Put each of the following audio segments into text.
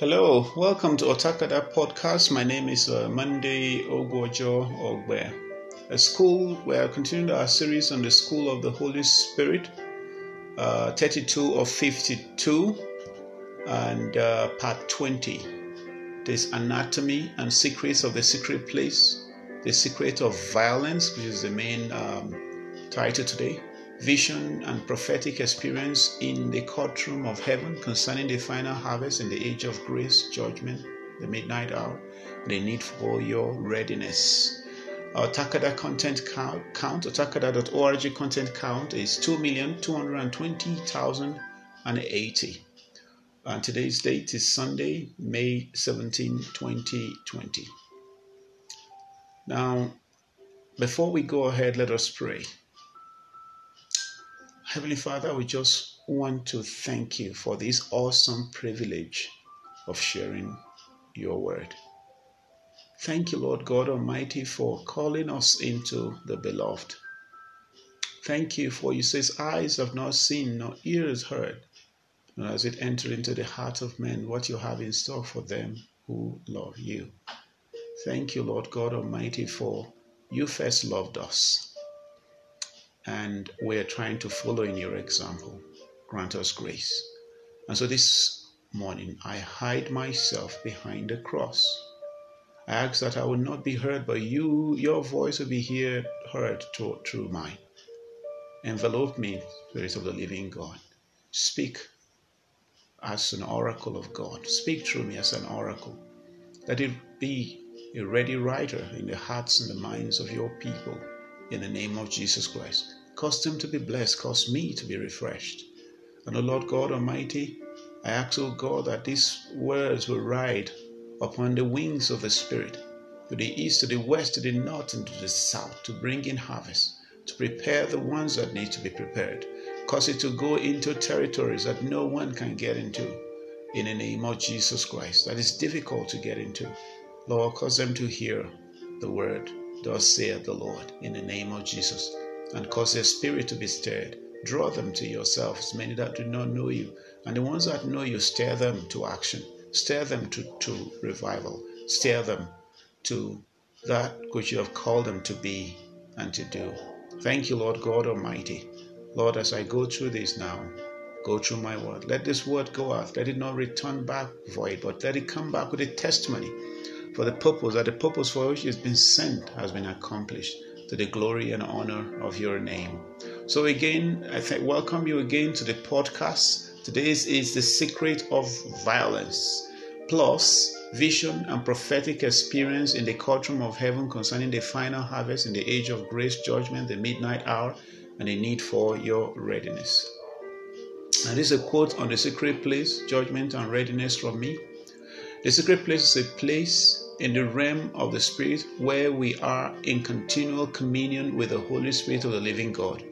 Hello, welcome to Otakada Podcast. My name is uh, Monday Ogwojo Ogbe. A school, where are continuing our series on the School of the Holy Spirit, uh, 32 of 52, and uh, part 20. This anatomy and secrets of the secret place, the secret of violence, which is the main um, title today vision and prophetic experience in the courtroom of heaven concerning the final harvest in the age of grace, judgment, the midnight hour, the need for your readiness. Otakada content count, otakada.org content count is 2,220,080. And today's date is Sunday, May 17, 2020. Now, before we go ahead, let us pray. Heavenly Father, we just want to thank you for this awesome privilege of sharing your word. Thank you, Lord God Almighty, for calling us into the beloved. Thank you for you says eyes have not seen, nor ears heard, nor has it entered into the heart of men what you have in store for them who love you. Thank you, Lord God Almighty, for you first loved us and we're trying to follow in your example. Grant us grace. And so this morning, I hide myself behind the cross. I ask that I will not be heard, but you, your voice will be heard, heard through mine. Envelope me, Spirit of the living God. Speak as an oracle of God. Speak through me as an oracle. Let it be a ready writer in the hearts and the minds of your people in the name of Jesus Christ. Cause them to be blessed, cause me to be refreshed. And, O Lord God Almighty, I ask, O God, that these words will ride upon the wings of the Spirit to the east, to the west, to the north, and to the south to bring in harvest, to prepare the ones that need to be prepared. Cause it to go into territories that no one can get into in the name of Jesus Christ, that is difficult to get into. Lord, cause them to hear the word Thus saith the Lord, in the name of Jesus, and cause their spirit to be stirred. Draw them to yourselves, many that do not know you, and the ones that know you, stir them to action, stir them to, to revival, stir them to that which you have called them to be and to do. Thank you, Lord God Almighty. Lord, as I go through this now, go through my word. Let this word go out. Let it not return back void, but let it come back with a testimony for the purpose that the purpose for which it's been sent has been accomplished to the glory and honor of your name. So again, I th- welcome you again to the podcast. Today's is the secret of violence, plus vision and prophetic experience in the courtroom of heaven concerning the final harvest in the age of grace, judgment, the midnight hour, and the need for your readiness. And this is a quote on the secret place, judgment and readiness from me. The secret place is a place in the realm of the Spirit where we are in continual communion with the Holy Spirit of the living God,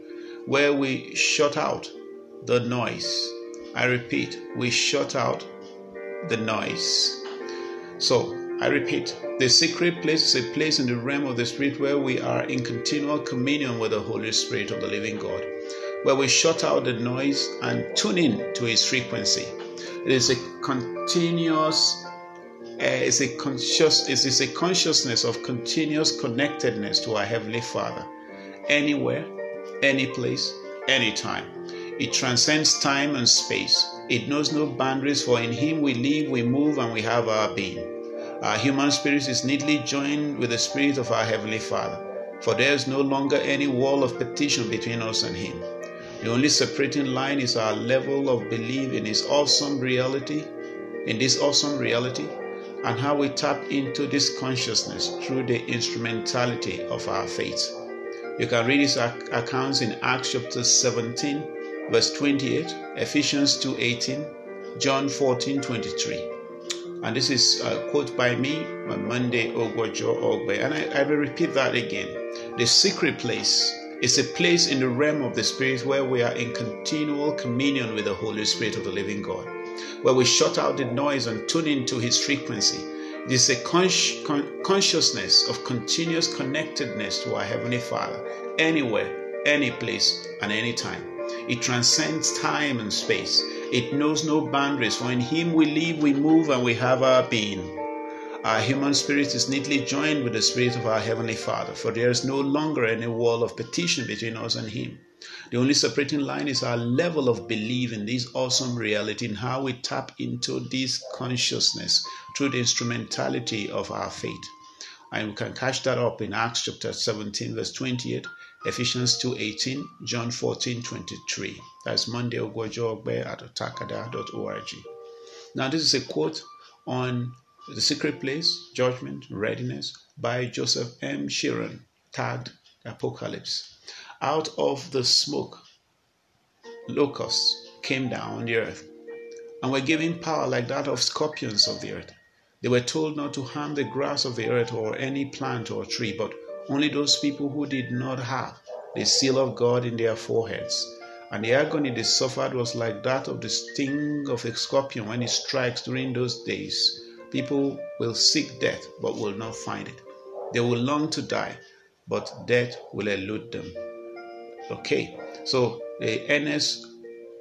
where we shut out the noise. I repeat, we shut out the noise. So, I repeat, the secret place is a place in the realm of the Spirit where we are in continual communion with the Holy Spirit of the living God, where we shut out the noise and tune in to His frequency. It is a continuous Uh, is a conscious it is a consciousness of continuous connectedness to our heavenly Father, anywhere, any place, anytime. It transcends time and space. It knows no boundaries, for in Him we live, we move, and we have our being. Our human spirit is neatly joined with the spirit of our heavenly Father, for there is no longer any wall of petition between us and Him. The only separating line is our level of belief in His awesome reality, in this awesome reality, and how we tap into this consciousness through the instrumentality of our faith. You can read his accounts in Acts chapter 17, verse 28, Ephesians 2:18, John 14:23. And this is a quote by me on Monday Ogwojo Ogbe. And I, I will repeat that again. The secret place is a place in the realm of the Spirit where we are in continual communion with the Holy Spirit of the living God where we shut out the noise and tune into His frequency. It is a con- consciousness of continuous connectedness to our Heavenly Father, anywhere, any place, and any time. It transcends time and space. It knows no boundaries, for in Him we live, we move, and we have our being. Our human spirit is neatly joined with the spirit of our Heavenly Father, for there is no longer any wall of petition between us and Him. The only separating line is our level of belief in this awesome reality and how we tap into this consciousness through the instrumentality of our faith. And we can catch that up in Acts chapter 17, verse 28, Ephesians 2 18, John 14 23. That's Monday Ogwajogbe at otakada.org. Now, this is a quote on The Secret Place, Judgment, Readiness by Joseph M. Sheeran, tagged Apocalypse. Out of the smoke, locusts came down on the earth and were given power like that of scorpions of the earth. They were told not to harm the grass of the earth or any plant or tree, but only those people who did not have the seal of God in their foreheads. And the agony they suffered was like that of the sting of a scorpion when it strikes during those days. People will seek death but will not find it. They will long to die, but death will elude them. Okay, so the Ernest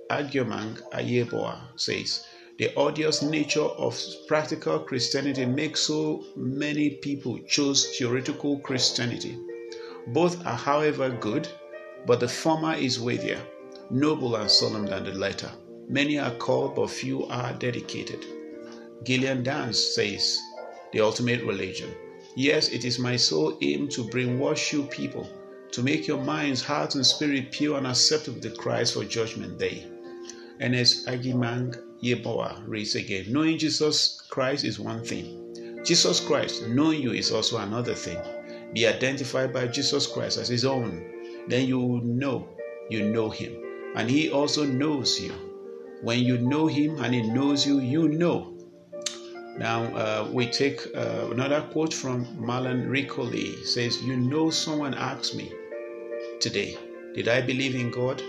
Agyeman Yeboah says, the odious nature of practical Christianity makes so many people choose theoretical Christianity. Both are, however, good, but the former is weightier, noble, and solemn than the latter. Many are called, but few are dedicated. Gillian Dance says, The ultimate religion. Yes, it is my sole aim to brainwash you people, to make your minds, hearts, and spirit pure and acceptable to Christ for Judgment Day. Ernest Agyeman Yeboah reads again Knowing Jesus Christ is one thing. Jesus Christ, knowing you, is also another thing. Be identified by Jesus Christ as his own. Then you will know you know him. And he also knows you. When you know him and he knows you, you know now uh, we take uh, another quote from Marlon Ricoli. says, "You know, someone asked me today, did I believe in God?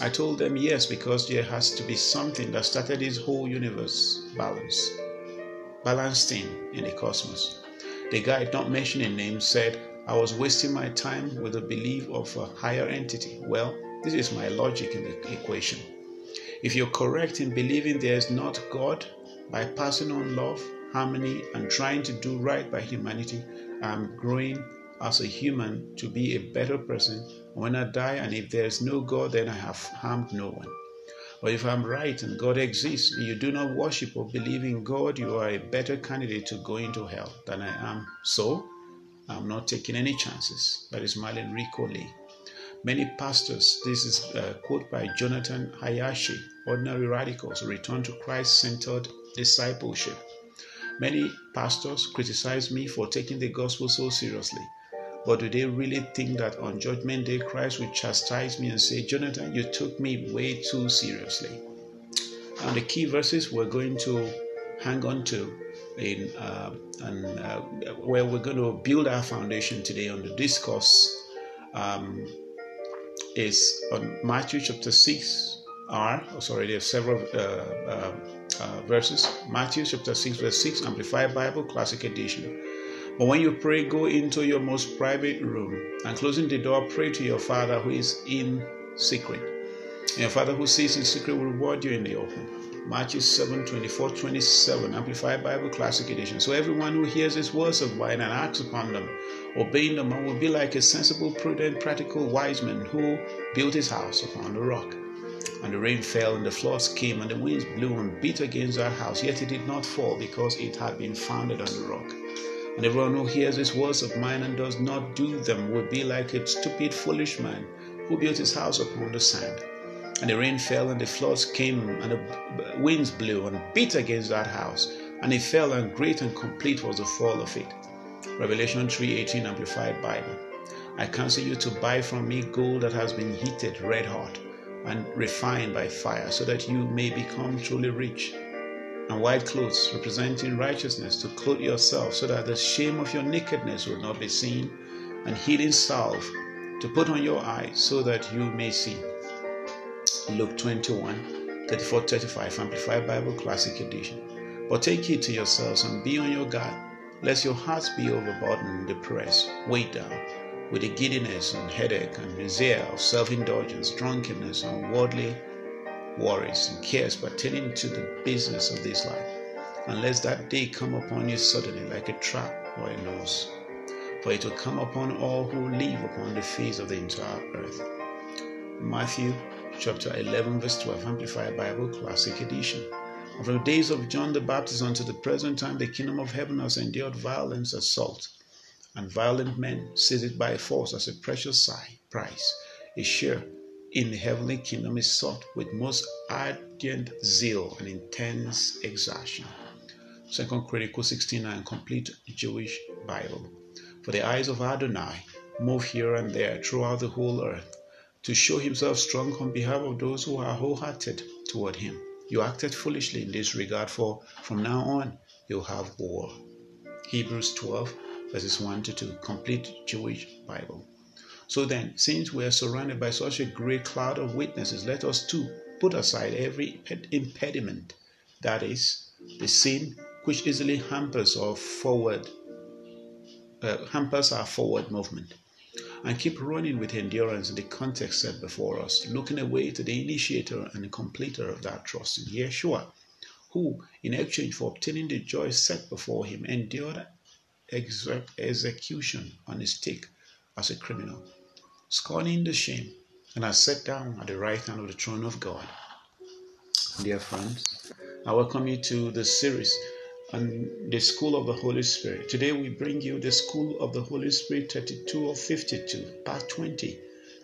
I told them yes because there has to be something that started this whole universe balance, balancing in the cosmos." The guy, not mentioning names, said, "I was wasting my time with the belief of a higher entity." Well, this is my logic in the equation. If you're correct in believing there is not God, by passing on love, harmony, and trying to do right by humanity, I'm growing as a human to be a better person. When I die, and if there is no God, then I have harmed no one. But if I'm right and God exists, you do not worship or believe in God, you are a better candidate to go into hell than I am. So, I'm not taking any chances. That is Marlon Rico Lee. Many pastors, this is a quote by Jonathan Hayashi, ordinary radicals return to Christ centered discipleship. Many pastors criticize me for taking the gospel so seriously. But do they really think that on Judgment Day Christ will chastise me and say, Jonathan, you took me way too seriously? And the key verses we're going to hang on to in uh, and uh, where we're going to build our foundation today on the discourse um, is on Matthew chapter 6 R. Oh, sorry, there are several uh, uh, verses. Matthew chapter 6, verse 6, Amplified Bible, Classic Edition. But when you pray, go into your most private room and closing the door, pray to your Father who is in secret. And your Father who sees in secret will reward you in the open. Matthew 7 24 27, Amplified Bible Classic Edition. So everyone who hears these words of mine and acts upon them, obeying them, will be like a sensible, prudent, practical wise man who built his house upon the rock. And the rain fell, and the floods came, and the winds blew and beat against that house, yet it did not fall, because it had been founded on the rock. And everyone who hears these words of mine and does not do them will be like a stupid, foolish man who built his house upon the sand. And the rain fell, and the floods came, and the winds blew and beat against that house, and it fell, and great and complete was the fall of it. Revelation 3:18 Amplified Bible. I counsel you to buy from me gold that has been heated red hot and refined by fire, so that you may become truly rich. And white clothes representing righteousness to clothe yourself, so that the shame of your nakedness will not be seen, and healing salve to put on your eyes, so that you may see. Luke 21, 34 35, Amplified Bible Classic Edition. But take heed to yourselves and be on your guard, lest your hearts be overburdened, and depressed, weighed down with the giddiness and headache and desire of self indulgence, drunkenness, and worldly worries and cares pertaining to the business of this life, unless that day come upon you suddenly like a trap or a loss. For it will come upon all who live upon the face of the entire earth. Matthew chapter 11, verse 12, Amplified Bible Classic Edition. From the days of John the Baptist unto the present time, the kingdom of heaven has endured violence, assault, and violent men seize it by force as a precious price. A share in the heavenly kingdom is sought with most ardent zeal and intense exertion. Second Chronicles 69, complete Jewish Bible. For the eyes of Adonai move here and there throughout the whole earth to show himself strong on behalf of those who are wholehearted toward him. You acted foolishly in this regard, for from now on you'll have war. Hebrews 12, verses 1 to 2, complete Jewish Bible. So then, since we are surrounded by such a great cloud of witnesses, let us too put aside every impediment, that is, the sin which easily hampers our forward uh, hampers our forward movement and keep running with endurance in the context set before us, looking away to the initiator and the completer of that trust in Yeshua, who, in exchange for obtaining the joy set before him, endured execution on a stake as a criminal, scorning the shame, and has sat down at the right hand of the throne of God. Dear friends, I welcome you to the series and the School of the Holy Spirit. Today we bring you the School of the Holy Spirit 32 of 52, part 20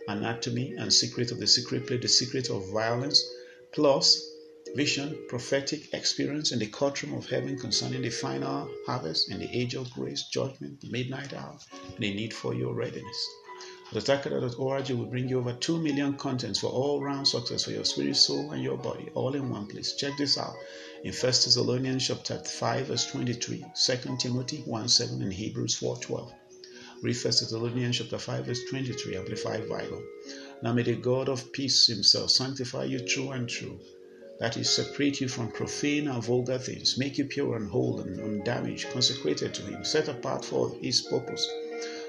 Anatomy and Secret of the Secret Play, the Secret of Violence, plus vision, prophetic experience in the courtroom of heaven concerning the final harvest and the age of grace, judgment, the midnight hour, and the need for your readiness. The Otakada.org will bring you over 2 million contents for all round success for your spirit, soul, and your body, all in one place. Check this out in 1 Thessalonians chapter 5, verse 23, 2 Timothy 1 7, and Hebrews 4 12. Read 1 Thessalonians chapter 5, verse 23, Amplified Bible. Now may the God of peace himself sanctify you true and true, that is, separate you from profane and vulgar things, make you pure and whole and undamaged, consecrated to him, set apart for his purpose.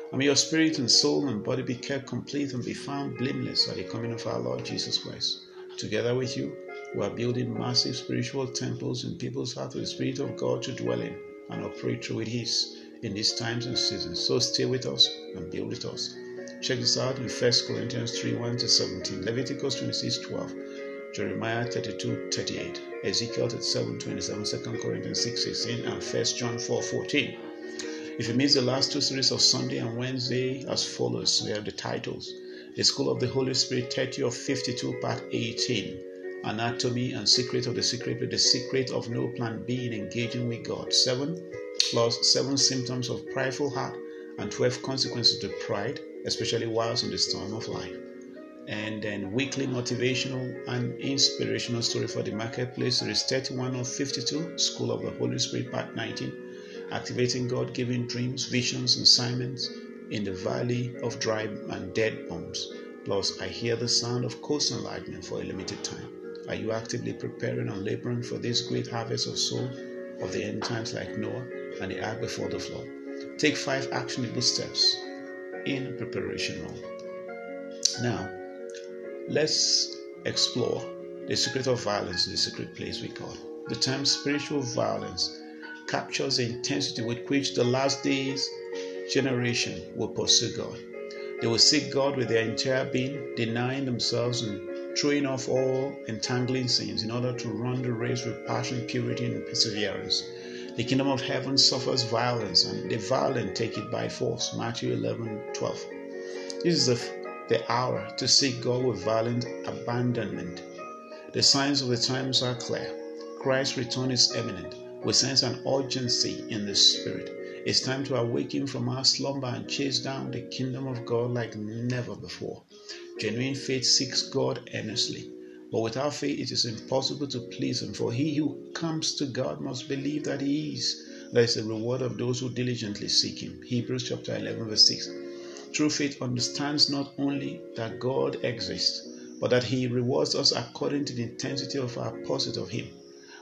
And may your spirit and soul and body be kept complete and be found blameless at the coming of our Lord Jesus Christ. Together with you, we are building massive spiritual temples in people's hearts with the Spirit of God to dwell in and operate through it His in these times and seasons. So stay with us and build with us. Check this out in 1 Corinthians 3 1 to 17, Leviticus 26 12, Jeremiah 32 38, Ezekiel 37 27, 2 Corinthians 6 16, and 1 John 4 14. If you missed the last two series of Sunday and Wednesday, as follows, we have the titles The School of the Holy Spirit 30 of 52, Part 18 anatomy and secret of the secret, the secret of no plan B in engaging with God. Seven plus seven symptoms of prideful heart and 12 consequences to pride, especially whilst in the storm of life. And then weekly motivational and inspirational story for the marketplace. Is 31 of 52, School of the Holy Spirit, part 19, activating God given dreams, visions, and assignments in the valley of dry and dead bones. Plus, I hear the sound of coastal lightning for a limited time. Are you actively preparing and laboring for this great harvest of soul of the end times like Noah and the ark before the flood? Take five actionable steps in preparation mode. Now, let's explore the secret of violence the secret place we call. The term spiritual violence captures the intensity with which the last days generation will pursue God. They will seek God with their entire being, denying themselves and throwing off all entangling sins in order to run the race with passion, purity, and perseverance. The kingdom of heaven suffers violence, and the violent take it by force. Matthew 11 12. This is the, the hour to seek God with violent abandonment. The signs of the times are clear. Christ's return is imminent. We sense an urgency in the spirit. It's time to awaken from our slumber and chase down the kingdom of God like never before. Genuine faith seeks God earnestly. But without faith, it is impossible to please Him. For he who comes to God must believe that He is. There is a reward of those who diligently seek Him. Hebrews chapter 11, verse 6. True faith understands not only that God exists, but that He rewards us according to the intensity of our pursuit of Him.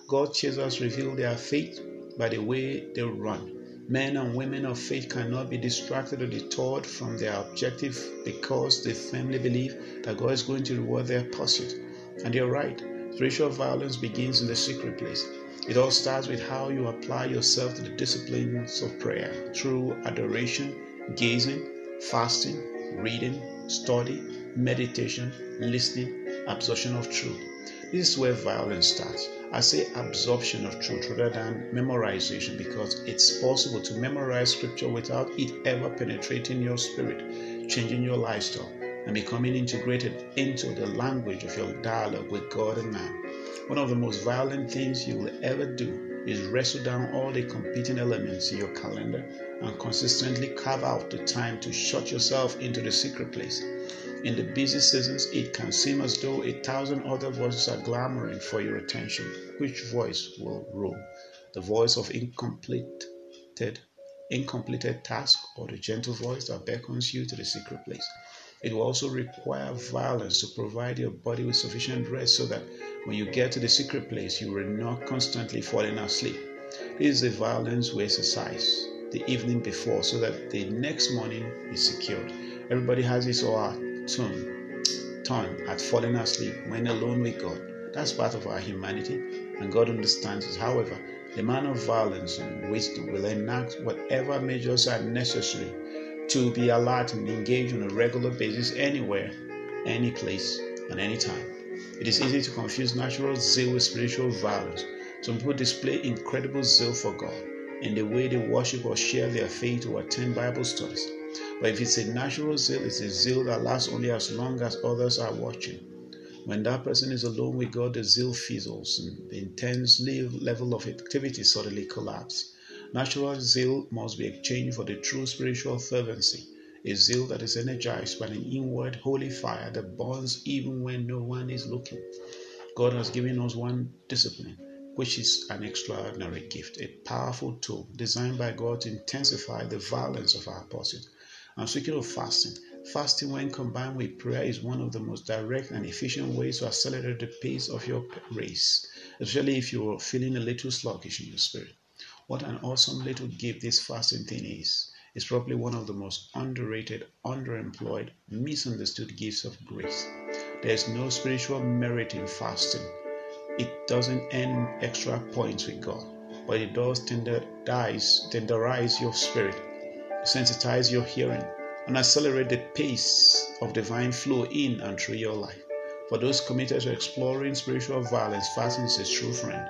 God chasers reveal their faith by the way they run. Men and women of faith cannot be distracted or deterred from their objective because they firmly believe that God is going to reward their pursuit. And you're right, Spiritual violence begins in the secret place. It all starts with how you apply yourself to the disciplines of prayer through adoration, gazing, fasting, reading, study, meditation, listening, absorption of truth. This is where violence starts. I say absorption of truth rather than memorization because it's possible to memorize scripture without it ever penetrating your spirit, changing your lifestyle, and becoming integrated into the language of your dialogue with God and man. One of the most violent things you will ever do is wrestle down all the competing elements in your calendar and consistently carve out the time to shut yourself into the secret place. In the busy seasons, it can seem as though a thousand other voices are clamoring for your attention. Which voice will rule? The voice of incompleted, incompleted task or the gentle voice that beckons you to the secret place? It will also require violence to provide your body with sufficient rest so that when you get to the secret place, you will not constantly falling asleep. This is the violence we exercise the evening before so that the next morning is secured. Everybody has his or her turn, turn at falling asleep when alone with God. That's part of our humanity, and God understands it. However, the man of violence and wisdom will enact whatever measures are necessary to be alert and engaged on a regular basis anywhere, any place, and any time. It is easy to confuse natural zeal with spiritual violence. Some people display incredible zeal for God in the way they worship or share their faith or attend Bible studies. But if it's a natural zeal, it's a zeal that lasts only as long as others are watching. When that person is alone with God, the zeal fizzles and the intense level of activity suddenly collapses. Natural zeal must be exchanged for the true spiritual fervency, a zeal that is energized by an inward holy fire that burns even when no one is looking. God has given us one discipline, which is an extraordinary gift, a powerful tool designed by God to intensify the violence of our pursuit. I'm speaking of fasting. Fasting, when combined with prayer, is one of the most direct and efficient ways to accelerate the pace of your race, especially if you're feeling a little sluggish in your spirit. What an awesome little gift this fasting thing is. It's probably one of the most underrated, underemployed, misunderstood gifts of grace. There's no spiritual merit in fasting. It doesn't earn extra points with God, but it does tenderize, tenderize your spirit sensitize your hearing, and accelerate the pace of divine flow in and through your life. For those committed to exploring spiritual violence, fasting is a true friend.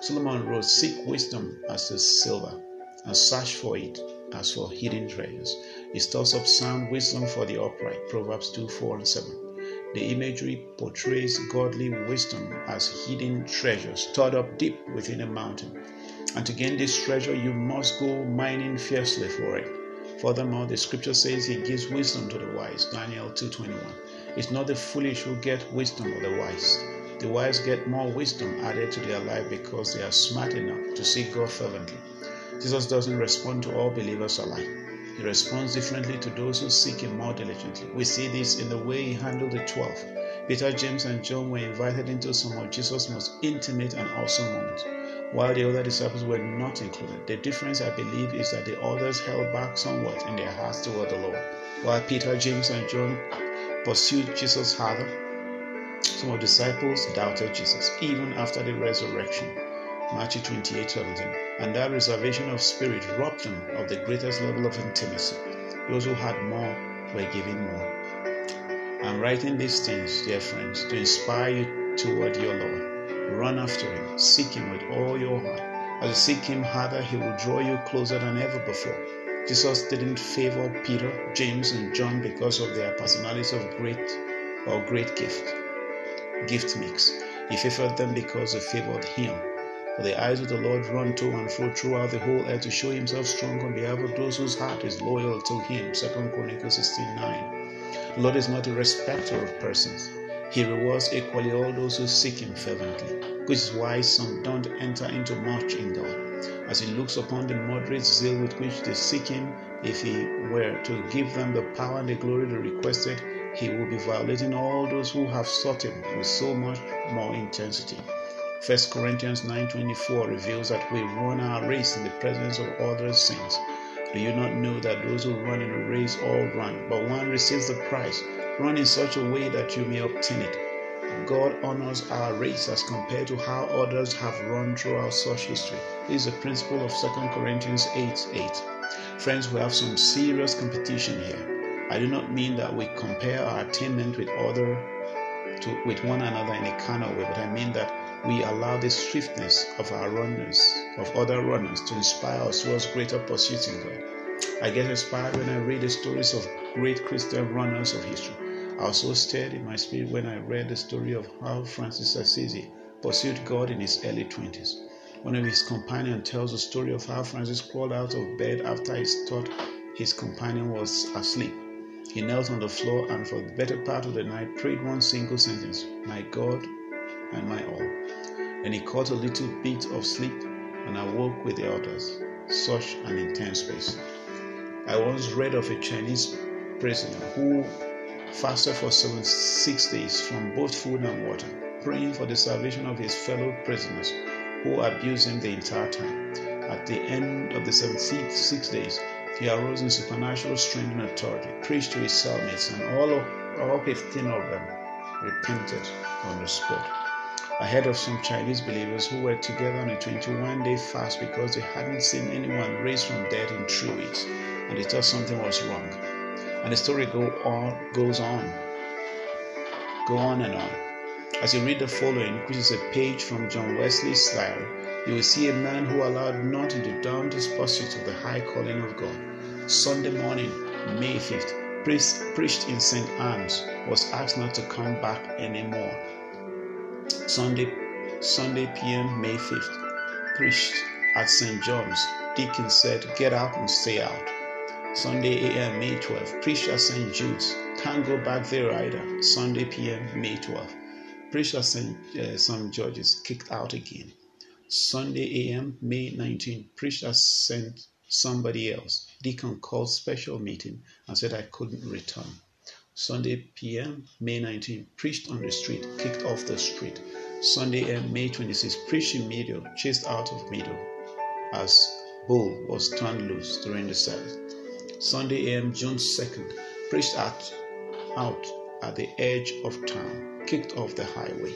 Solomon wrote, Seek wisdom as the silver, and search for it as for hidden treasures. It stores up sound wisdom for the upright. Proverbs 2 4 and 7. The imagery portrays godly wisdom as hidden treasure stored up deep within a mountain. And to gain this treasure, you must go mining fiercely for it. Furthermore, the scripture says he gives wisdom to the wise. Daniel 2:21. It's not the foolish who get wisdom or the wise. The wise get more wisdom added to their life because they are smart enough to seek God fervently. Jesus doesn't respond to all believers alike. He responds differently to those who seek Him more diligently. We see this in the way He handled the twelve. Peter, James, and John were invited into some of Jesus' most intimate and awesome moments while the other disciples were not included. The difference, I believe, is that the others held back somewhat in their hearts toward the Lord, while Peter, James, and John pursued Jesus harder. Some of the disciples doubted Jesus even after the resurrection. Matthew 28 17. And that reservation of spirit robbed them of the greatest level of intimacy. Those who had more were given more. I'm writing these things, dear friends, to inspire you toward your Lord. Run after him. Seek him with all your heart. As you seek him harder, he will draw you closer than ever before. Jesus didn't favor Peter, James, and John because of their personalities of great or great gift, gift mix. He favored them because they favored him. For the eyes of the Lord run to and fro throughout the whole earth to show himself strong on behalf of those whose heart is loyal to him. 2 Chronicles 16 9. The Lord is not a respecter of persons. He rewards equally all those who seek Him fervently, which is why some don't enter into much in God. As He looks upon the moderate zeal with which they seek Him, if He were to give them the power and the glory they requested, He would be violating all those who have sought Him with so much more intensity. 1 Corinthians 9:24 reveals that we run our race in the presence of other saints. Do you not know that those who run in a race all run, but one receives the prize? Run in such a way that you may obtain it. God honors our race as compared to how others have run throughout such history. This is the principle of 2 Corinthians 8 8. Friends, we have some serious competition here. I do not mean that we compare our attainment with other to, with one another in a carnal way, but I mean that we allow the swiftness of our runners, of other runners, to inspire us towards greater pursuits in God. I get inspired when I read the stories of great Christian runners of history. I was so stirred in my spirit when I read the story of how Francis Assisi pursued God in his early 20s. One of his companions tells the story of how Francis crawled out of bed after he thought his companion was asleep. He knelt on the floor and for the better part of the night prayed one single sentence My God and my all. And he caught a little bit of sleep and I woke with the others. Such an intense pace. I once read of a Chinese prisoner who fasted for seven, six days from both food and water, praying for the salvation of his fellow prisoners who abused him the entire time. At the end of the 76 days, he arose in supernatural strength and authority, preached to his cellmates, and all, of, all 15 of them repented on the spot. I heard of some Chinese believers who were together on a 21 day fast because they hadn't seen anyone raised from dead in three weeks and they thought something was wrong. And the story go on, goes on, go on and on. As you read the following, which is a page from John Wesley's diary, you will see a man who allowed nothing to daunt his pursuit of the high calling of God. Sunday morning, May 5th, priest, preached in St. Anne's, was asked not to come back anymore. Sunday, Sunday PM, May 5th, preached at St. John's. Deacon said, Get out and stay out. Sunday AM, May 12th, preached at St. Jude's. Can't go back there either. Sunday PM, May 12th, preached at St. Uh. George's, kicked out again. Sunday AM, May 19th, preached at St. Somebody else. Deacon called special meeting and said I couldn't return. Sunday PM, May 19, preached on the street, kicked off the street. Sunday AM, May 26, preached in Meadow, chased out of Meadow as bull was turned loose during the service. Sunday AM, June 2nd, preached at, out at the edge of town, kicked off the highway.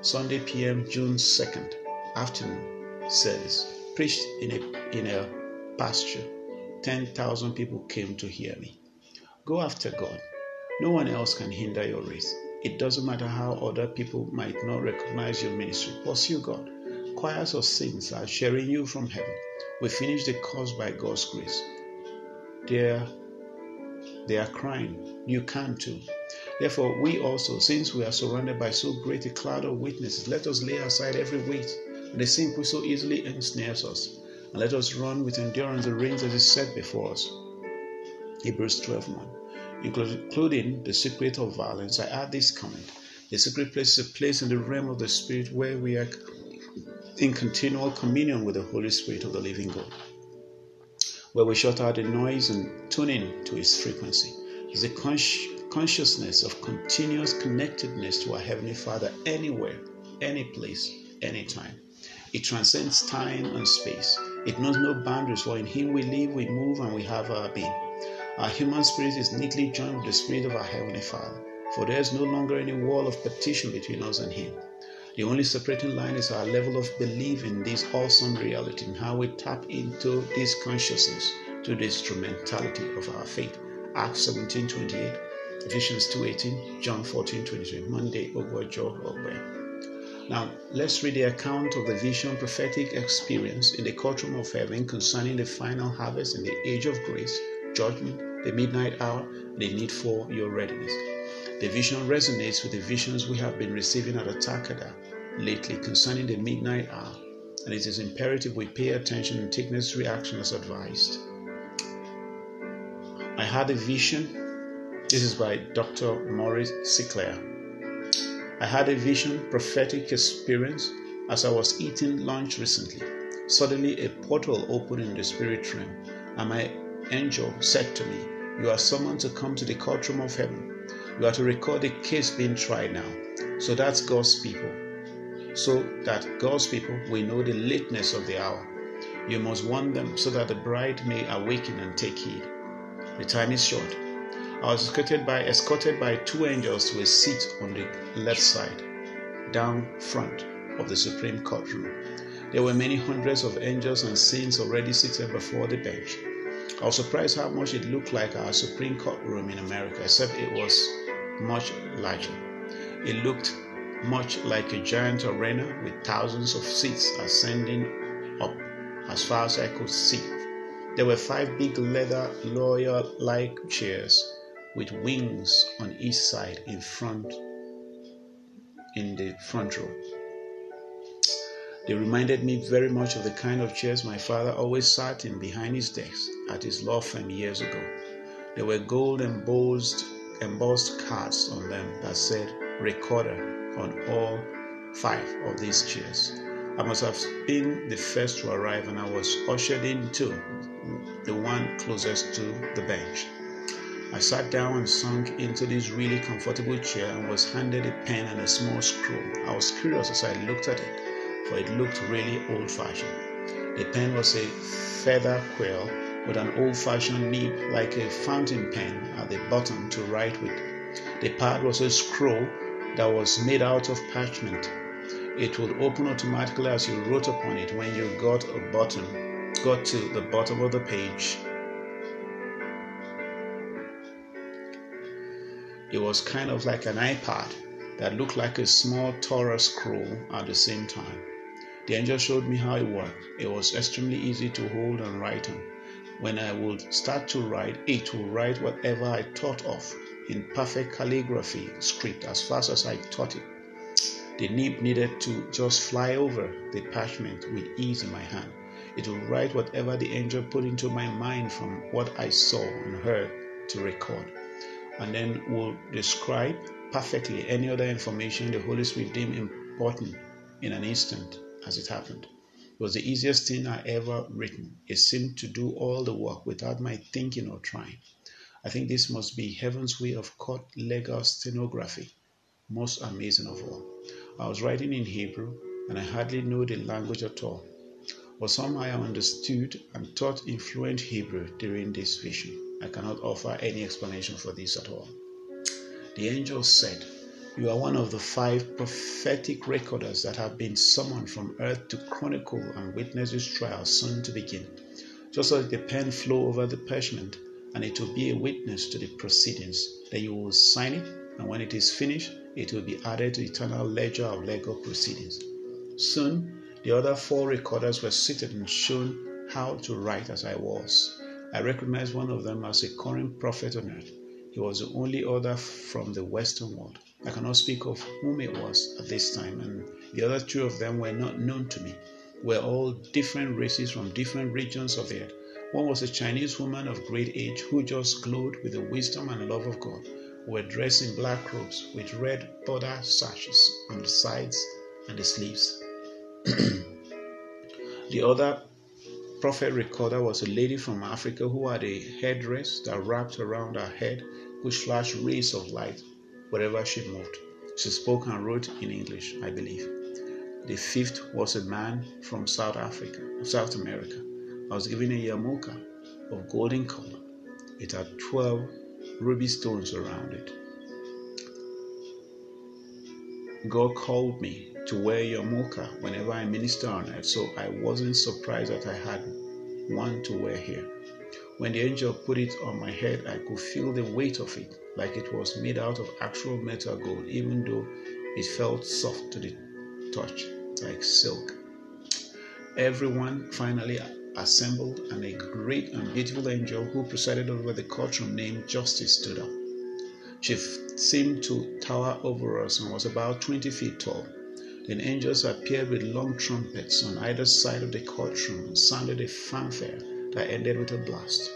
Sunday PM, June 2nd, afternoon service, preached in a, in a pasture. 10,000 people came to hear me. Go after God. No one else can hinder your race. It doesn't matter how other people might not recognize your ministry. Pursue God. Choirs of saints are sharing you from heaven. We finish the course by God's grace. They are, they are crying. You can too. Therefore, we also, since we are surrounded by so great a cloud of witnesses, let us lay aside every weight and the sin which so easily ensnares us, and let us run with endurance the race that is set before us. Hebrews 12 1. Including the secret of violence, I add this comment. The secret place is a place in the realm of the Spirit where we are in continual communion with the Holy Spirit of the living God, where we shut out the noise and tune in to His frequency. It's a consci- consciousness of continuous connectedness to our Heavenly Father anywhere, any place, anytime. It transcends time and space. It knows no boundaries, for in Him we live, we move, and we have our being. Our human spirit is neatly joined with the Spirit of our Heavenly Father, for there is no longer any wall of partition between us and Him. The only separating line is our level of belief in this awesome reality and how we tap into this consciousness to the instrumentality of our faith. Acts 17 28, Ephesians 2 18, John 14 23, Monday, Ogwojo Ogbe. Now, let's read the account of the vision prophetic experience in the courtroom of heaven concerning the final harvest in the age of grace, judgment, the midnight hour, the need for your readiness. The vision resonates with the visions we have been receiving at Otakada lately concerning the midnight hour, and it is imperative we pay attention and take necessary action as advised. I had a vision. This is by Dr. Maurice Sklar. I had a vision, prophetic experience as I was eating lunch recently. Suddenly, a portal opened in the spirit realm, and my angel said to me, You are summoned to come to the courtroom of heaven. You are to record the case being tried now. So that's God's people. So that God's people will know the lateness of the hour. You must warn them so that the bride may awaken and take heed. The time is short. I was escorted by, escorted by two angels to a seat on the left side. down front of the Supreme Courtroom. There were many hundreds of angels and saints already seated before the bench. I was surprised how much it looked like our Supreme Court room in America, except it was much larger. It looked much like a giant arena with thousands of seats ascending up as far as I could see. There were five big leather lawyer like chairs with wings on each side in front in the front row. They reminded me very much of the kind of chairs my father always sat in behind his desk at his law firm years ago. There were gold embossed, embossed cards on them that said recorder on all five of these chairs. I must have been the first to arrive and I was ushered into the one closest to the bench. I sat down and sunk into this really comfortable chair and was handed a pen and a small scroll. I was curious as I looked at it, for it looked really old fashioned. The pen was a feather quill with an old fashioned nib like a fountain pen at the bottom to write with. The pad was a scroll that was made out of parchment. It would open automatically as you wrote upon it when you got a button, got to the bottom of the page It was kind of like an iPad that looked like a small Torah scroll at the same time. The angel showed me how it worked. It was extremely easy to hold and write on. When I would start to write, it would write whatever I thought of in perfect calligraphy script as fast as I thought it. The nib needed to just fly over the parchment with ease in my hand. It would write whatever the angel put into my mind from what I saw and heard to record and then would describe perfectly any other information the Holy Spirit deemed important in an instant as it happened. Was the easiest thing I ever written. It seemed to do all the work without my thinking or trying. I think this must be heaven's way of court legal stenography. Most amazing of all. I was writing in Hebrew and I hardly knew the language at all. But somehow I understood and taught in fluent Hebrew during this vision. I cannot offer any explanation for this at all. The angel said, You are one of the five prophetic recorders that have been summoned from earth to chronicle and witness this trial soon to begin. Just like the pen flow over the parchment, and it will be a witness to the proceedings. Then you will sign it, and when it is finished, it will be added to the eternal ledger of legal proceedings. Soon, the other four recorders were seated and shown how to write as I was. I recognized one of them as a current prophet on earth. He was the only other from the Western world. I cannot speak of whom it was at this time, and the other two of them were not known to me. We were all different races from different regions of the earth. One was a Chinese woman of great age who just glowed with the wisdom and love of God. We were dressed in black robes with red border sashes on the sides and the sleeves. the other prophet recorder was a lady from Africa who had a headdress that wrapped around her head, which flashed rays of light wherever she moved. She spoke and wrote in English, I believe. The fifth was a man from South Africa, South America. I was given a yarmulke of golden color. It had 12 ruby stones around it. God called me to wear yarmulke whenever I minister on it, so I wasn't surprised that I had one to wear here. When the angel put it on my head, I could feel the weight of it, like it was made out of actual metal gold, even though it felt soft to the touch, like silk. Everyone finally assembled, and a great and beautiful angel who presided over the courtroom named Justice stood up. She seemed to tower over us and was about 20 feet tall. Then angels appeared with long trumpets on either side of the courtroom and sounded a fanfare that ended with a blast.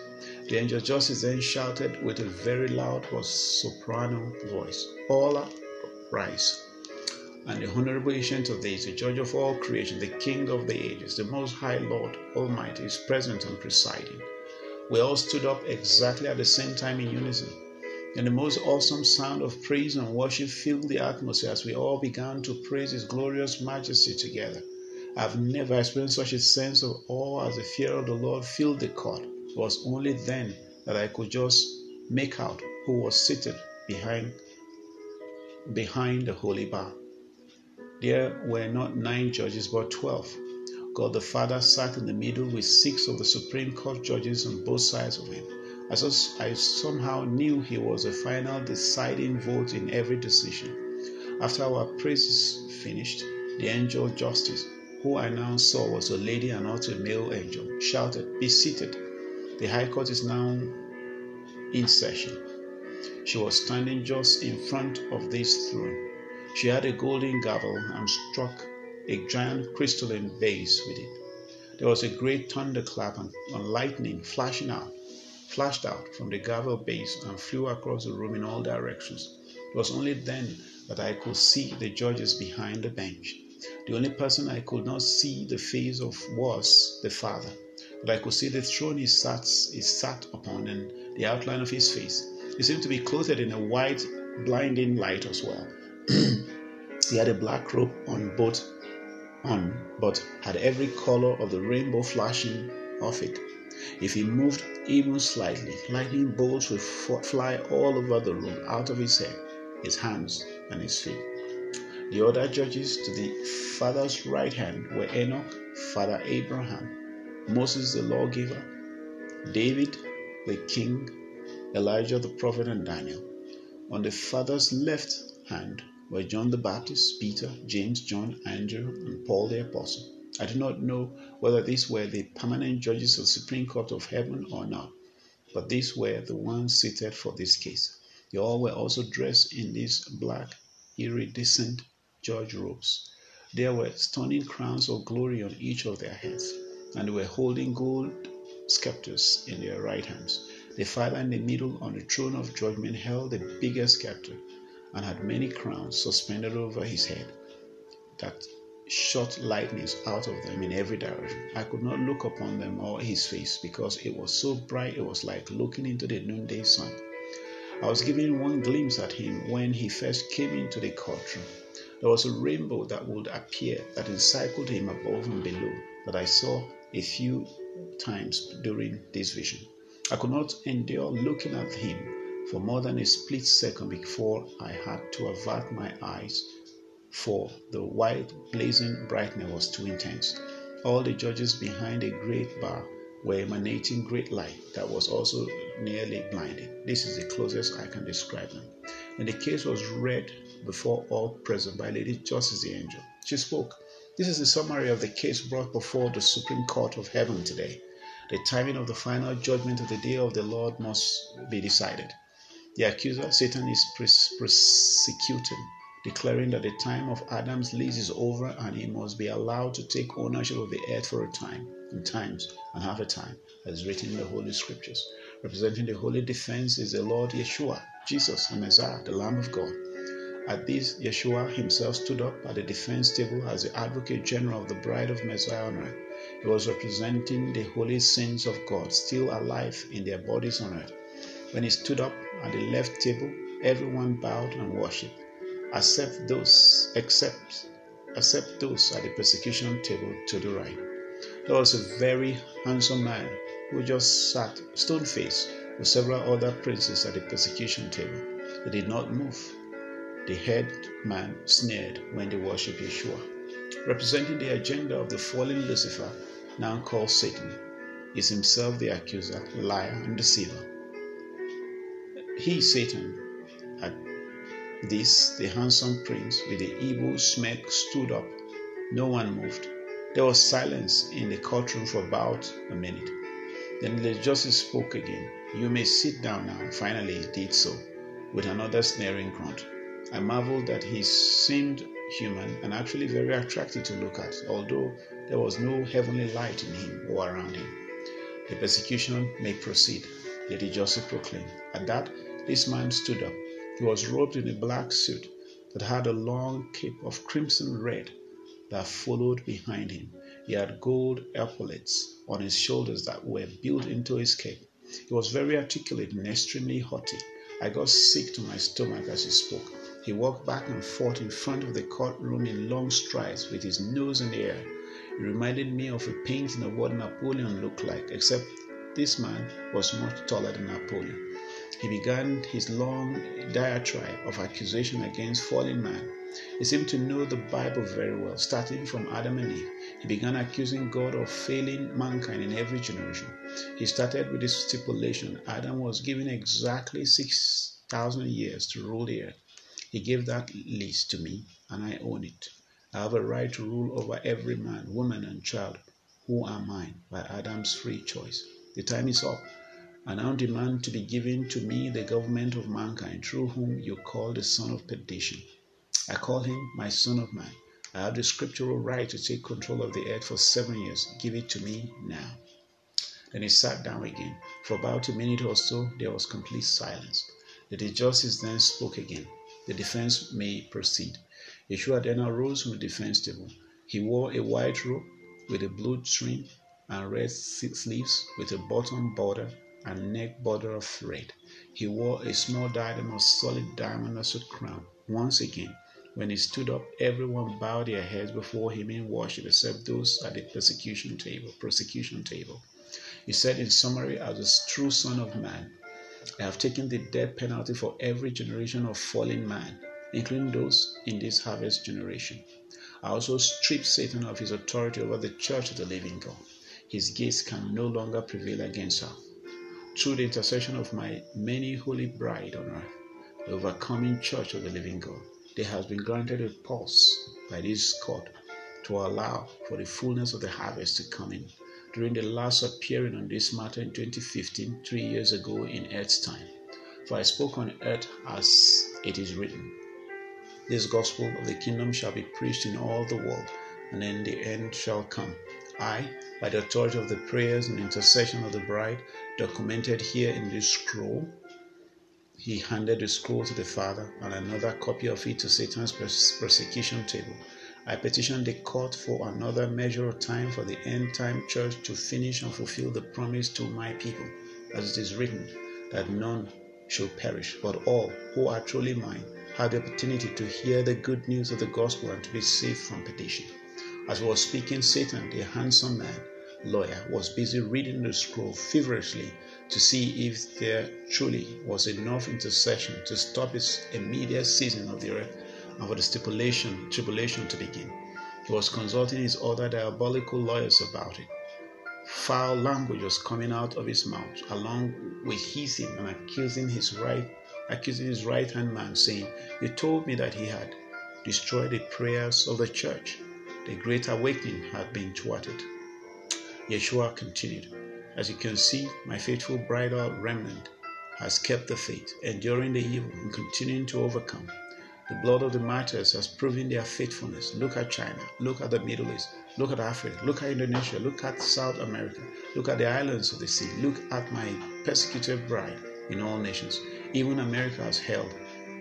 The angel justice then shouted with a very loud soprano voice, All rise. And the honorable ancient of days, the judge of all creation, the king of the ages, the most high Lord Almighty, is present and presiding. We all stood up exactly at the same time in unison and the most awesome sound of praise and worship filled the atmosphere as we all began to praise His glorious majesty together. I've never experienced such a sense of awe as the fear of the Lord filled the court. It was only then that I could just make out who was seated behind behind the holy bar. There were not nine judges, but twelve. God the Father sat in the middle with six of the Supreme Court judges on both sides of him. I, I somehow knew he was the final deciding vote in every decision. After our praises finished, the angel of justice, who I now saw was a lady and not a male angel, shouted, Be seated. The High Court is now in session. She was standing just in front of this throne. She had a golden gavel and struck a giant crystalline vase with it. There was a great thunderclap and, and lightning flashing out, flashed out from the gavel base and flew across the room in all directions. It was only then that I could see the judges behind the bench. The only person I could not see the face of was the Father, but I could see the throne he sat, he sat upon and the outline of his face. He seemed to be clothed in a white, blinding light as well. He had a black robe on both on, but had every color of the rainbow flashing off it. If he moved even slightly, lightning bolts would fly all over the room, out of his head, his hands, and his feet. The other judges to the Father's right hand were Enoch, Father Abraham, Moses the lawgiver, David the king, Elijah the prophet, and Daniel. On the Father's left hand were John the Baptist, Peter, James, John, Andrew, and Paul the Apostle. I do not know whether these were the permanent judges of the Supreme Court of Heaven or not, but these were the ones seated for this case. They all were also dressed in these black, iridescent judge robes. There were stunning crowns of glory on each of their heads, and they were holding gold scepters in their right hands. The Father in the middle on the throne of judgment held the biggest scepter and had many crowns suspended over his head that shot lightnings out of them in every direction. I could not look upon them or his face because it was so bright it was like looking into the noonday sun. I was given one glimpse at him when he first came into the courtroom. There was a rainbow that would appear that encircled him above and below that I saw a few times during this vision. I could not endure looking at him for more than a split second before I had to avert my eyes, for the white blazing brightness was too intense. All the judges behind a great bar were emanating great light that was also nearly blinding. This is the closest I can describe them. And the case was read before all present by Lady Justice the Angel. She spoke. This is the summary of the case brought before the Supreme Court of Heaven today. The timing of the final judgment of the day of the Lord must be decided. The accuser, Satan, is prosecuting, declaring that the time of Adam's lease is over and he must be allowed to take ownership of the earth for a time, and times, and half a time, as written in the Holy Scriptures. Representing the holy defense is the Lord Yeshua, Jesus, the Messiah, the Lamb of God. At this, Yeshua himself stood up at the defense table as the advocate general of the bride of Messiah on earth. He was representing the holy saints of God still alive in their bodies on earth. When he stood up at the left table, everyone bowed and worshipped, except those except except those at the persecution table to the right. There was a very handsome man who just sat stone faced with several other princes at the persecution table. They did not move. The head man sneered when they worshipped Yeshua. Representing the agenda of the fallen Lucifer, now called Satan, is himself the accuser, liar, and deceiver. He, Satan, at this, the handsome prince with the evil smirk stood up. No one moved. There was silence in the courtroom for about a minute. Then the justice spoke again. You may sit down now. Finally, he did so, with another sneering grunt. I marveled that he seemed human and actually very attractive to look at, although there was no heavenly light in him or around him. The persecution may proceed, Lady Justice proclaimed. At that, this man stood up. He was robed in a black suit that had a long cape of crimson red that followed behind him. He had gold epaulets on his shoulders that were built into his cape. He was very articulate and extremely haughty. I got sick to my stomach as he spoke. He walked back and forth in front of the courtroom in long strides with his nose in the air. He reminded me of a painting of what Napoleon looked like, except this man was much taller than Napoleon. he began his long diatribe of accusation against fallen man. He seemed to know the Bible very well. Starting from Adam and Eve, he began accusing God of failing mankind in every generation. He started with this stipulation Adam was given exactly 6,000 years to rule the earth. He gave that list to me, and I own it. I have a right to rule over every man, woman, and child who are mine by Adam's free choice. The time is up. I now demand to be given to me the government of mankind through whom you call the son of perdition. I call him my son of man. I have the scriptural right to take control of the earth for seven years. Give it to me now. Then he sat down again. For about a minute or so, there was complete silence. The justice then spoke again. The defense may proceed. Yeshua then arose from the defense table. He wore a white robe with a blue trim and red sleeves with a bottom border and neck border of red. He wore a small diadem of solid diamond as a crown. Once again, when he stood up, everyone bowed their heads before him in worship, except those at the persecution table. Prosecution table. He said in summary, as a true Son of Man, I have taken the death penalty for every generation of fallen man, including those in this harvest generation. I also stripped Satan of his authority over the church of the living God. His gates can no longer prevail against her. Through the intercession of my many holy bride on earth, the overcoming church of the living God, there has been granted a pause by this court to allow for the fullness of the harvest to come in. During the last appearing on this matter in 2015, three years ago in Earth's time, for I spoke on earth as it is written. This gospel of the kingdom shall be preached in all the world, and then the end shall come. I, by the authority of the prayers and intercession of the bride, documented here in this scroll, he handed the scroll to the Father and another copy of it to Satan's persecution table. I petitioned the court for another measure of time for the end time church to finish and fulfill the promise to my people, as it is written, that none shall perish, but all who are truly mine have the opportunity to hear the good news of the gospel and to be saved from perdition. As were speaking, Satan, the handsome man, lawyer, was busy reading the scroll feverishly to see if there truly was enough intercession to stop its immediate season of the earth and for the stipulation, tribulation to begin. He was consulting his other diabolical lawyers about it. Foul language was coming out of his mouth, along with hissing and accusing his right accusing his right hand man, saying, You told me that he had destroyed the prayers of the church. The great awakening had been thwarted. Yeshua continued, As you can see, my faithful bridal remnant has kept the faith, enduring the evil and continuing to overcome. The blood of the martyrs has proven their faithfulness. Look at China, look at the Middle East, look at Africa, look at Indonesia, look at South America, look at the islands of the sea, look at my persecuted bride in all nations. Even America has held,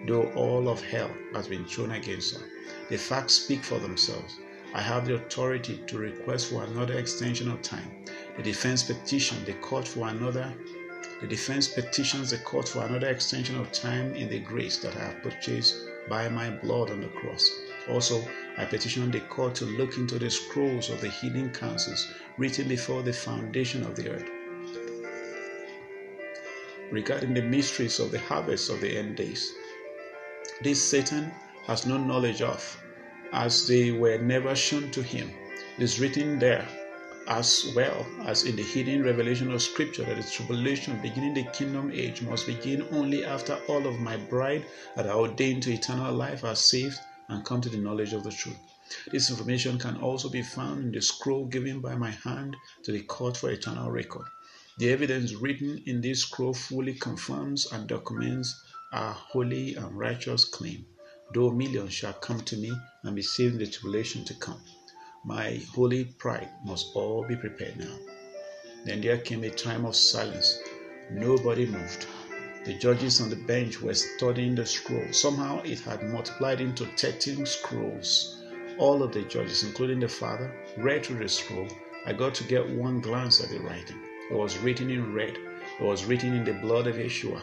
though all of hell has been thrown against her. The facts speak for themselves. I have the authority to request for another extension of time. The defense petition the court for another the defense petitions the court for another extension of time in the grace that I have purchased by my blood on the cross. Also, I petition the court to look into the scrolls of the hidden counsels written before the foundation of the earth regarding the mysteries of the harvest of the end days. This Satan has no knowledge of, as they were never shown to him. It is written there as well as in the hidden revelation of Scripture that the tribulation beginning the kingdom age must begin only after all of my bride that are ordained to eternal life are saved and come to the knowledge of the truth. This information can also be found in the scroll given by my hand to the court for eternal record. The evidence written in this scroll fully confirms and documents our holy and righteous claim, though millions shall come to me and be saved in the tribulation to come. My holy pride must all be prepared now. Then there came a time of silence. Nobody moved. The judges on the bench were studying the scroll. Somehow it had multiplied into 13 scrolls. All of the judges, including the father, read through the scroll. I got to get one glance at the writing. It was written in red. It was written in the blood of Yeshua.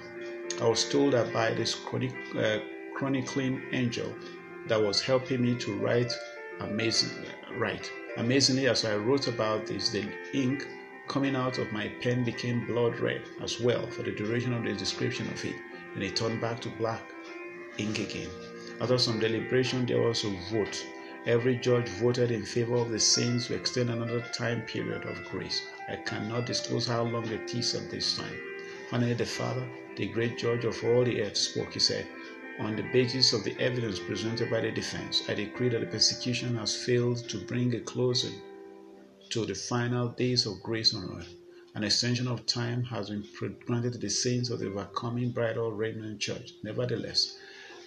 I was told that by this chronic, uh, chronicling angel that was helping me to write amazingly. Write amazingly as I wrote about this, the ink coming out of my pen became blood red as well for the duration of the description of it, and it turned back to black ink again. After some deliberation, there was a vote. Every judge voted in favor of the saints to extend another time period of grace. I cannot disclose how long it is at this time. Finally, the Father, the great judge of all the earth, spoke. He said, On the basis of the evidence presented by the defense, I decree that the persecution has failed to bring a closing to the final days of grace on earth. An extension of time has been granted to the saints of the overcoming bridal remnant church. Nevertheless,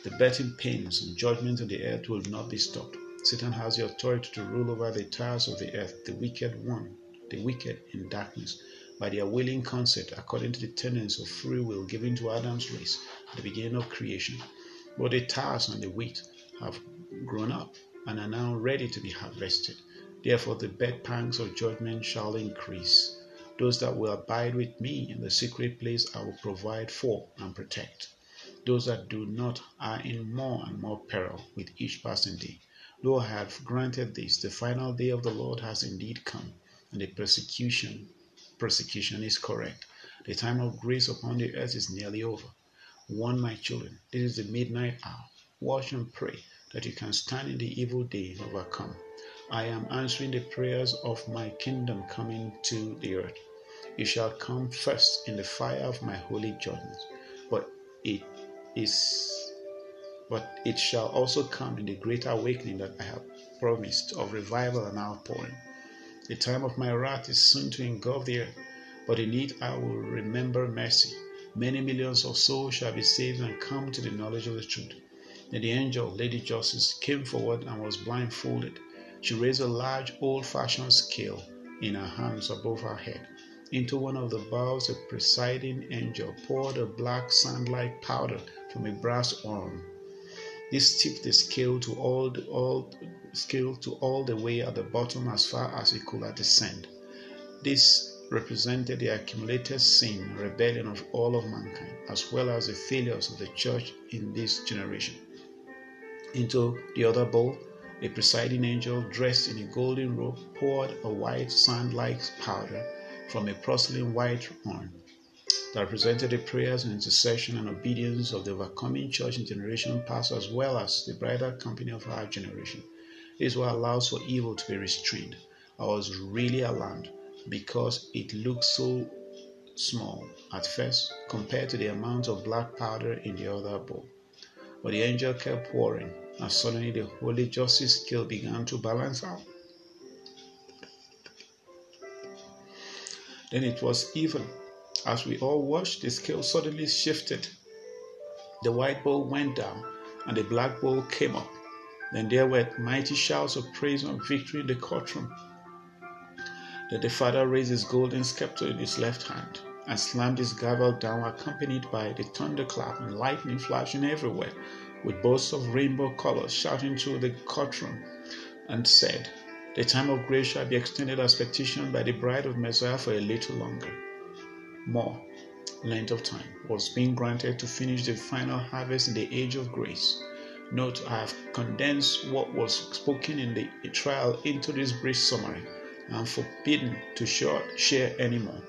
the birthing pains and judgment on the earth will not be stopped. Satan has the authority to rule over the towers of the earth, the wicked one, the wicked in darkness, by their willing consent, according to the tenets of free will given to Adam's race at the beginning of creation. But the tares and the wheat have grown up and are now ready to be harvested. Therefore, the bed pangs of judgment shall increase. Those that will abide with me in the secret place, I will provide for and protect. Those that do not are in more and more peril with each passing day. Though I have granted this, the final day of the Lord has indeed come, and the persecution persecution is correct. The time of grace upon the earth is nearly over. Warn my children, this is the midnight hour. Watch and pray that you can stand in the evil day and overcome. I am answering the prayers of my kingdom coming to the earth. You shall come first in the fire of my holy judgment, but it is but it shall also come in the great awakening that I have promised of revival and outpouring. The time of my wrath is soon to engulf the earth, but in it I will remember mercy. Many millions of souls shall be saved and come to the knowledge of the truth. Then the angel, Lady Justice, came forward and was blindfolded. She raised a large old fashioned scale in her hands above her head. Into one of the bowls, a presiding angel poured a black sand like powder from a brass urn. This tipped the scale to all the, all scale to all the way at the bottom as far as it could descend. This represented the accumulated sin and rebellion of all of mankind, as well as the failures of the church in this generation. Into the other bowl, a presiding angel dressed in a golden robe poured a white sand like powder from a porcelain white urn that represented the prayers and intercession and obedience of the overcoming church in generation past as well as the brighter company of our generation. This is what allows for evil to be restrained. I was really alarmed because it looked so small at first compared to the amount of black powder in the other bowl. But the angel kept pouring and suddenly the holy justice scale began to balance out. Then it was even. As we all watched, the scale suddenly shifted. The white bowl went down and the black bowl came up. Then there were mighty shouts of praise and victory in the courtroom. Then the father raised his golden scepter in his left hand and slammed his gavel down, accompanied by the thunderclap and lightning flashing everywhere with bursts of rainbow colors shouting through the courtroom, and said, The time of grace shall be extended as petitioned by the bride of Messiah for a little longer. More length of time was being granted to finish the final harvest in the age of grace. Note, I have condensed what was spoken in the trial into this brief summary and forbidden to share any more,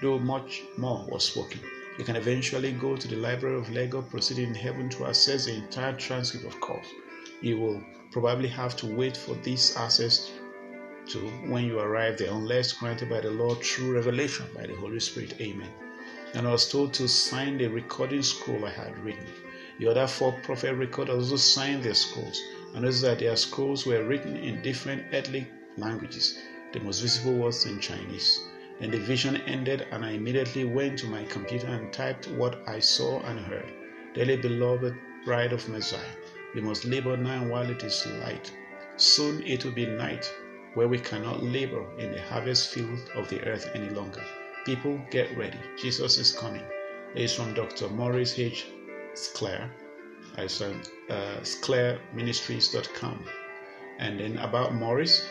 though much more was spoken. You can eventually go to the Library of Legal Proceeding in Heaven to access the entire transcript, of course. You will probably have to wait for this access to when you arrive there, unless granted by the Lord through revelation by the Holy Spirit. Amen. And I was told to sign the recording scroll I had written. The other four prophet records also signed their scrolls. And notice that their scrolls were written in different ethnic languages. The most visible was in Chinese. Then the vision ended, and I immediately went to my computer and typed what I saw and heard. Dearly beloved bride of Messiah, we must labor now while it is light. Soon it will be night, where we cannot labor in the harvest field of the earth any longer. People, get ready. Jesus is coming. It is from Dr. Maurice H. Sklar. I sent uh, sklarministries.com. And then about Maurice,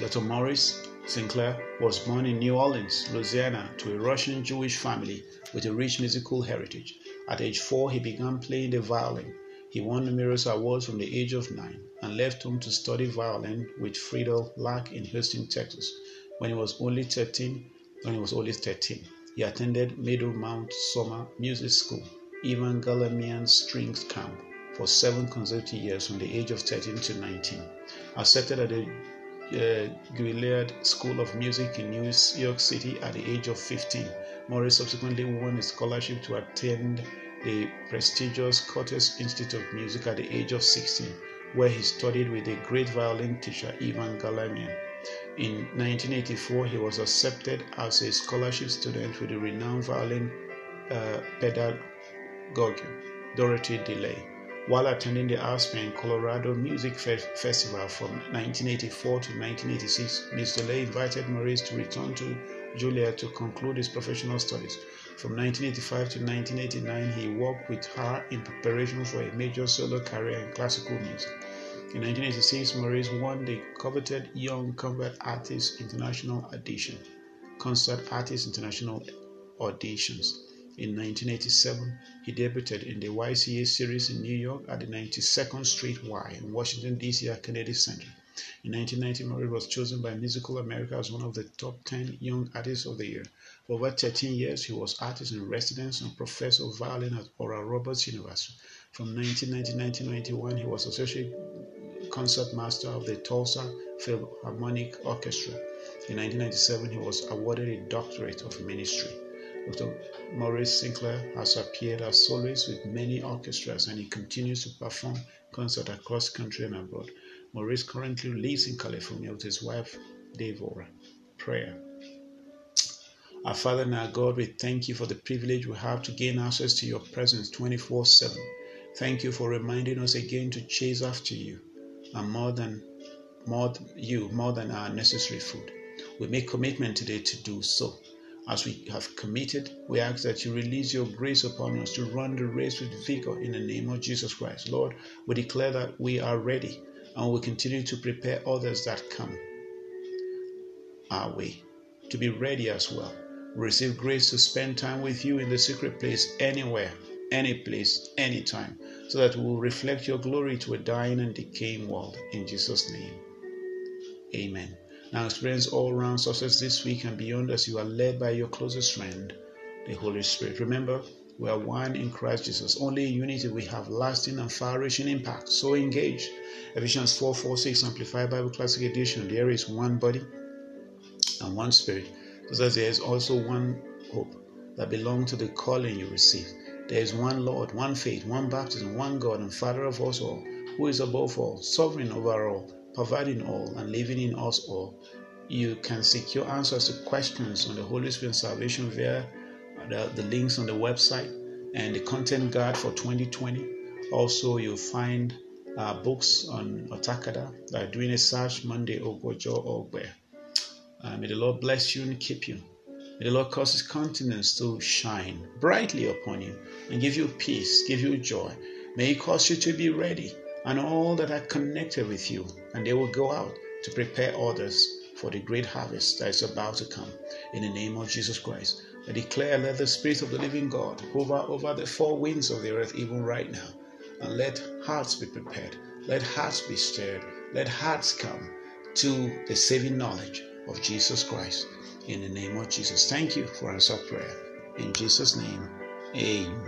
Dr. Maurice Sklar was born in New Orleans, Louisiana, to a Russian Jewish family with a rich musical heritage. At age four, he began playing the violin. He won numerous awards from the age of nine and left home to study violin with Fredell Lack in Houston, Texas. When he was only 13, when he was only 13. He attended Meadowmount Summer Music School, Ivan Galamian Strings Camp for seven consecutive years from the age of 13 to 19. Accepted at the uh, School of Music in New York City at the age of 15. Morris subsequently won a scholarship to attend the prestigious Curtis Institute of Music at the age of 16, where he studied with the great violin teacher Ivan Galamian. In 1984, he was accepted as a scholarship student with the renowned violin uh, pedagogue Dorothy DeLay. While attending the Aspen, Colorado Music Festival from 1984 to 1986, Ms. DeLay invited Maurice to return to Juilliard to conclude his professional studies. From 1985 to 1989, he worked with her in preparation for a major solo career in classical music. In 1986, Maurice won the coveted Young Concert Artist International Audition, Concert Artist International Auditions. In 1987, he debuted in the YCA series in New York at the 92nd Street Y in Washington, D.C. at Kennedy Center. In 1990, Maurice was chosen by Musical America as one of the top 10 young artists of the year. For over 13 years, he was artist in residence and professor of violin at Oral Roberts University. From 1990 to 1991, he was associate concertmaster of the Tulsa Philharmonic Orchestra. In 1997, he was awarded a doctorate of ministry. Dr. Maurice Sklar has appeared as soloist with many orchestras and he continues to perform concerts across country and abroad. Maurice currently lives in California with his wife, Devora. Prayer. Our Father and our God, we thank you for the privilege we have to gain access to your presence 24 7. Thank you for reminding us again to chase after you and more than more you more than our necessary food. We make commitment today to do so. As we have committed, we ask that you release your grace upon us to run the race with vigor in the name of Jesus Christ. Lord, we declare that we are ready and we continue to prepare others that come our way to be ready as well. We receive grace to spend time with you in the secret place anywhere, any place, anytime so that we will reflect your glory to a dying and decaying world. In Jesus' name, amen. Now experience all round success this week and beyond as you are led by your closest friend, the Holy Spirit. Remember, we are one in Christ Jesus. Only in unity we have lasting and far reaching impact. So engage. Ephesians 4 4 6 Amplified Bible Classic Edition. There is one body and one spirit, just as there is also one hope that belongs to the calling you receive. There is one Lord, one faith, one baptism, one God and Father of us all, who is above all, sovereign over all, providing all, and living in us all. You can secure answers to questions on the Holy Spirit salvation via the, the links on the website and the content guide for 2020. Also, you'll find uh, books on Otakada are doing a search Monday, Ogwojo, Ogbe. Uh, may the Lord bless you and keep you. May the Lord cause his countenance to shine brightly upon you and give you peace, give you joy. May he cause you to be ready and all that are connected with you, and they will go out to prepare others for the great harvest that is about to come. In the name of Jesus Christ, I declare, let the Spirit of the living God hover over the four winds of the earth even right now, and let hearts be prepared, let hearts be stirred, let hearts come to the saving knowledge of Jesus Christ in the name of Jesus. Thank you for answer prayer. In Jesus' name, amen.